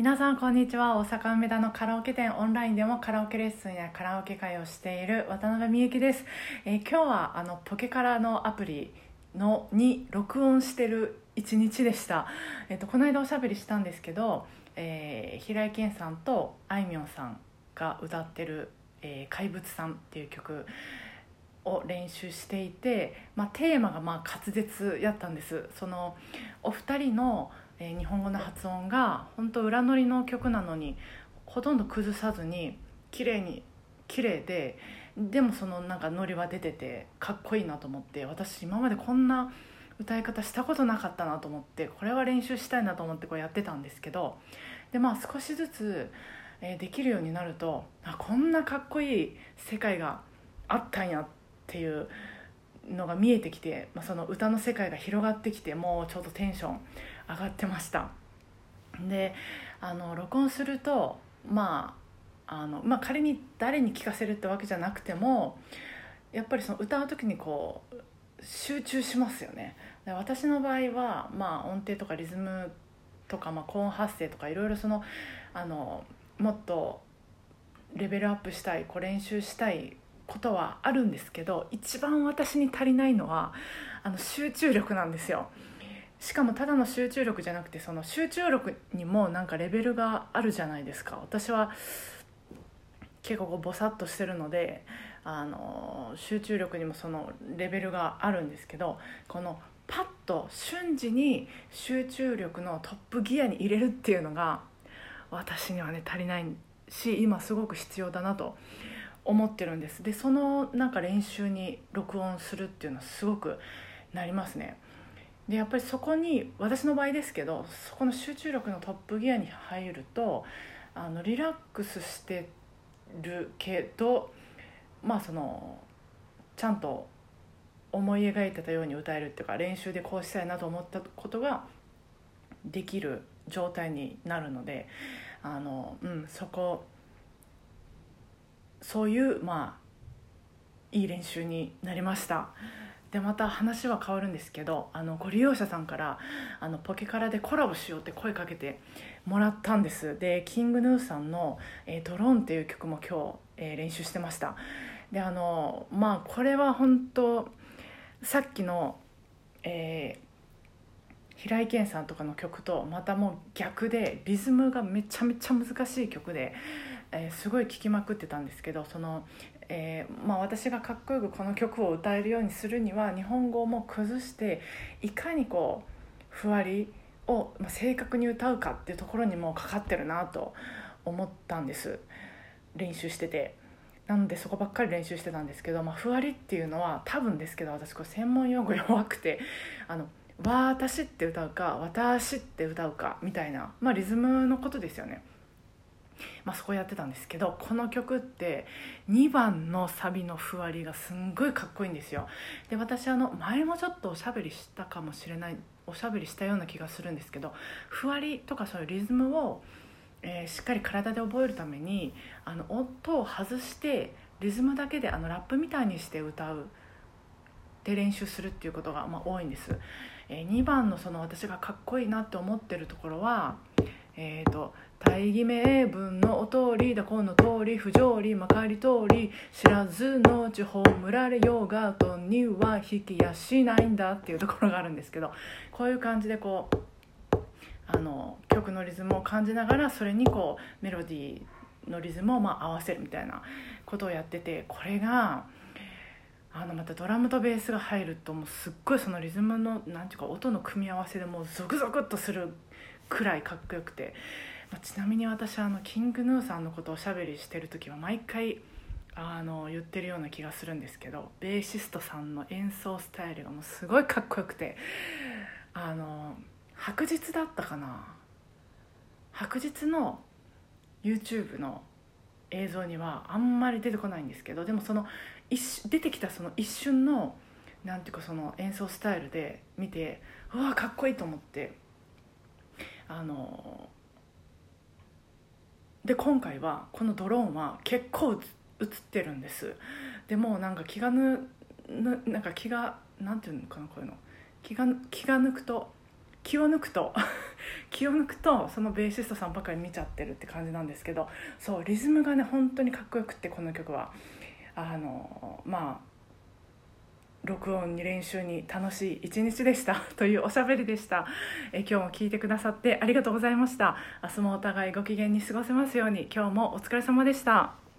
皆さんこんにちは。大阪梅田のカラオケ店。オンラインでもカラオケレッスンやカラオケ会をしている渡辺美幸です、えー今日はあのポケカラのアプリのに録音してる一日でした、えっとこの間おしゃべりしたんですけど、えー平井堅さんとあいみょんさんが歌ってる「えー怪物さん」っていう曲を練習していて、まあ、テーマがまあ滑舌やったんです。そのお二人の、え日本語の発音が本当裏乗りの曲なのにほとんど崩さずに綺麗に綺麗ででもそのなんかノリは出ててかっこいいなと思って私今までこんな歌い方したことなかったなと思ってこれは練習したいなと思ってこうやってたんですけどでまあ少しずつ、えできるようになるとあこんなかっこいい世界があったんやっていうのが見えてきて、まあ、その歌の世界が広がってきてもうちょっとテンション上がってました。であの録音するとまああの、まあ、仮に誰に聞かせるってわけじゃなくてもやっぱりその歌う時にこう集中しますよね。で私の場合は、まあ、音程とかリズムとか、まあ、高音発声とかいろいろそのあのもっとレベルアップしたいこう練習したいことはあるんですけど一番私に足りないのはあの集中力なんですよ。しかもただの集中力じゃなくてその集中力にもなんかレベルがあるじゃないですか。私は結構こうボサッとしてるのであの集中力にもそのレベルがあるんですけどこのパッと瞬時に集中力のトップギアに入れるっていうのが私にはね足りないし今すごく必要だなと思ってるんです。でそのなんか練習に録音するっていうのはすごくなりますね。でやっぱりそこに私の場合ですけどそこの集中力のトップギアに入るとあのリラックスしてるけどまあそのちゃんと思い描いてたように歌えるっていうか練習でこうしたいなと思ったことができる状態になるのであの、うん、そこそういうまあいい練習になりました。でまた話は変わるんですけどあのご利用者さんからあのポケカラでコラボしようって声かけてもらったんです。でキングヌーさんの「えードローン」っていう曲も今日、えー練習してました。であのまあこれは本当さっきの、えー平井堅さんとかの曲とまたもう逆でリズムがめちゃめちゃ難しい曲で、えーすごい聴きまくってたんですけどその、えーまあ、私がかっこよくこの曲を歌えるようにするには日本語も崩していかにこうふわりを、ま、正確に歌うかっていうところにもかかってるなと思ったんです練習してて。なのでそこばっかり練習してたんですけど、まあ、ふわりっていうのは多分ですけど私これ専門用語弱くてあの「私」って歌うか「私」って歌うかみたいな、まあ、リズムのことですよね。まあ、そこやってたんですけどこの曲って2番のサビのふわりがすんごいかっこいいんですよ。で私あの前もちょっとおしゃべりしたかもしれないおしゃべりしたような気がするんですけどふわりとかそういうリズムを、えーしっかり体で覚えるためにあの音を外してリズムだけであのラップみたいにして歌うで練習するっていうことが、まあ、多いんです、え2番のその私がかっこいいなって思ってるところはえー、と大義名分のお通りだこの通り不条理まかり通り知らずのうち葬られようがとには引きやしないんだっていうところがあるんですけどこういう感じでこうあの曲のリズムを感じながらそれにこうメロディーのリズムをまあ合わせるみたいなことをやっててこれがあのまたドラムとベースが入るともうすっごいそのリズムのなんていうか音の組み合わせでもうゾクゾクっとするくらいかっこよくて、まあちなみに私あのキングヌーさんのことをおしゃべりしてる時は毎回あの言ってるような気がするんですけどベーシストさんの演奏スタイルがもうすごいかっこよくてあの白日だったかな？白日の YouTube の映像にはあんまり出てこないんですけどでもその一出てきたその一瞬のなんていうかその演奏スタイルで見てうわかっこいいと思って。あので今回はこのドローンは結構映ってるんです。でもなんか気がぬぬなんか気がなんていうのかなこういうの。気が気が抜くと気を抜くと 気を抜くとそのベーシストさんばかり見ちゃってるって感じなんですけどそうリズムがね本当にかっこよくってこの曲は。あのまあ録音に練習に楽しい一日でした。というおしゃべりでした。え今日も聞いてくださってありがとうございました。明日もお互いご機嫌に過ごせますように。今日もお疲れ様でした。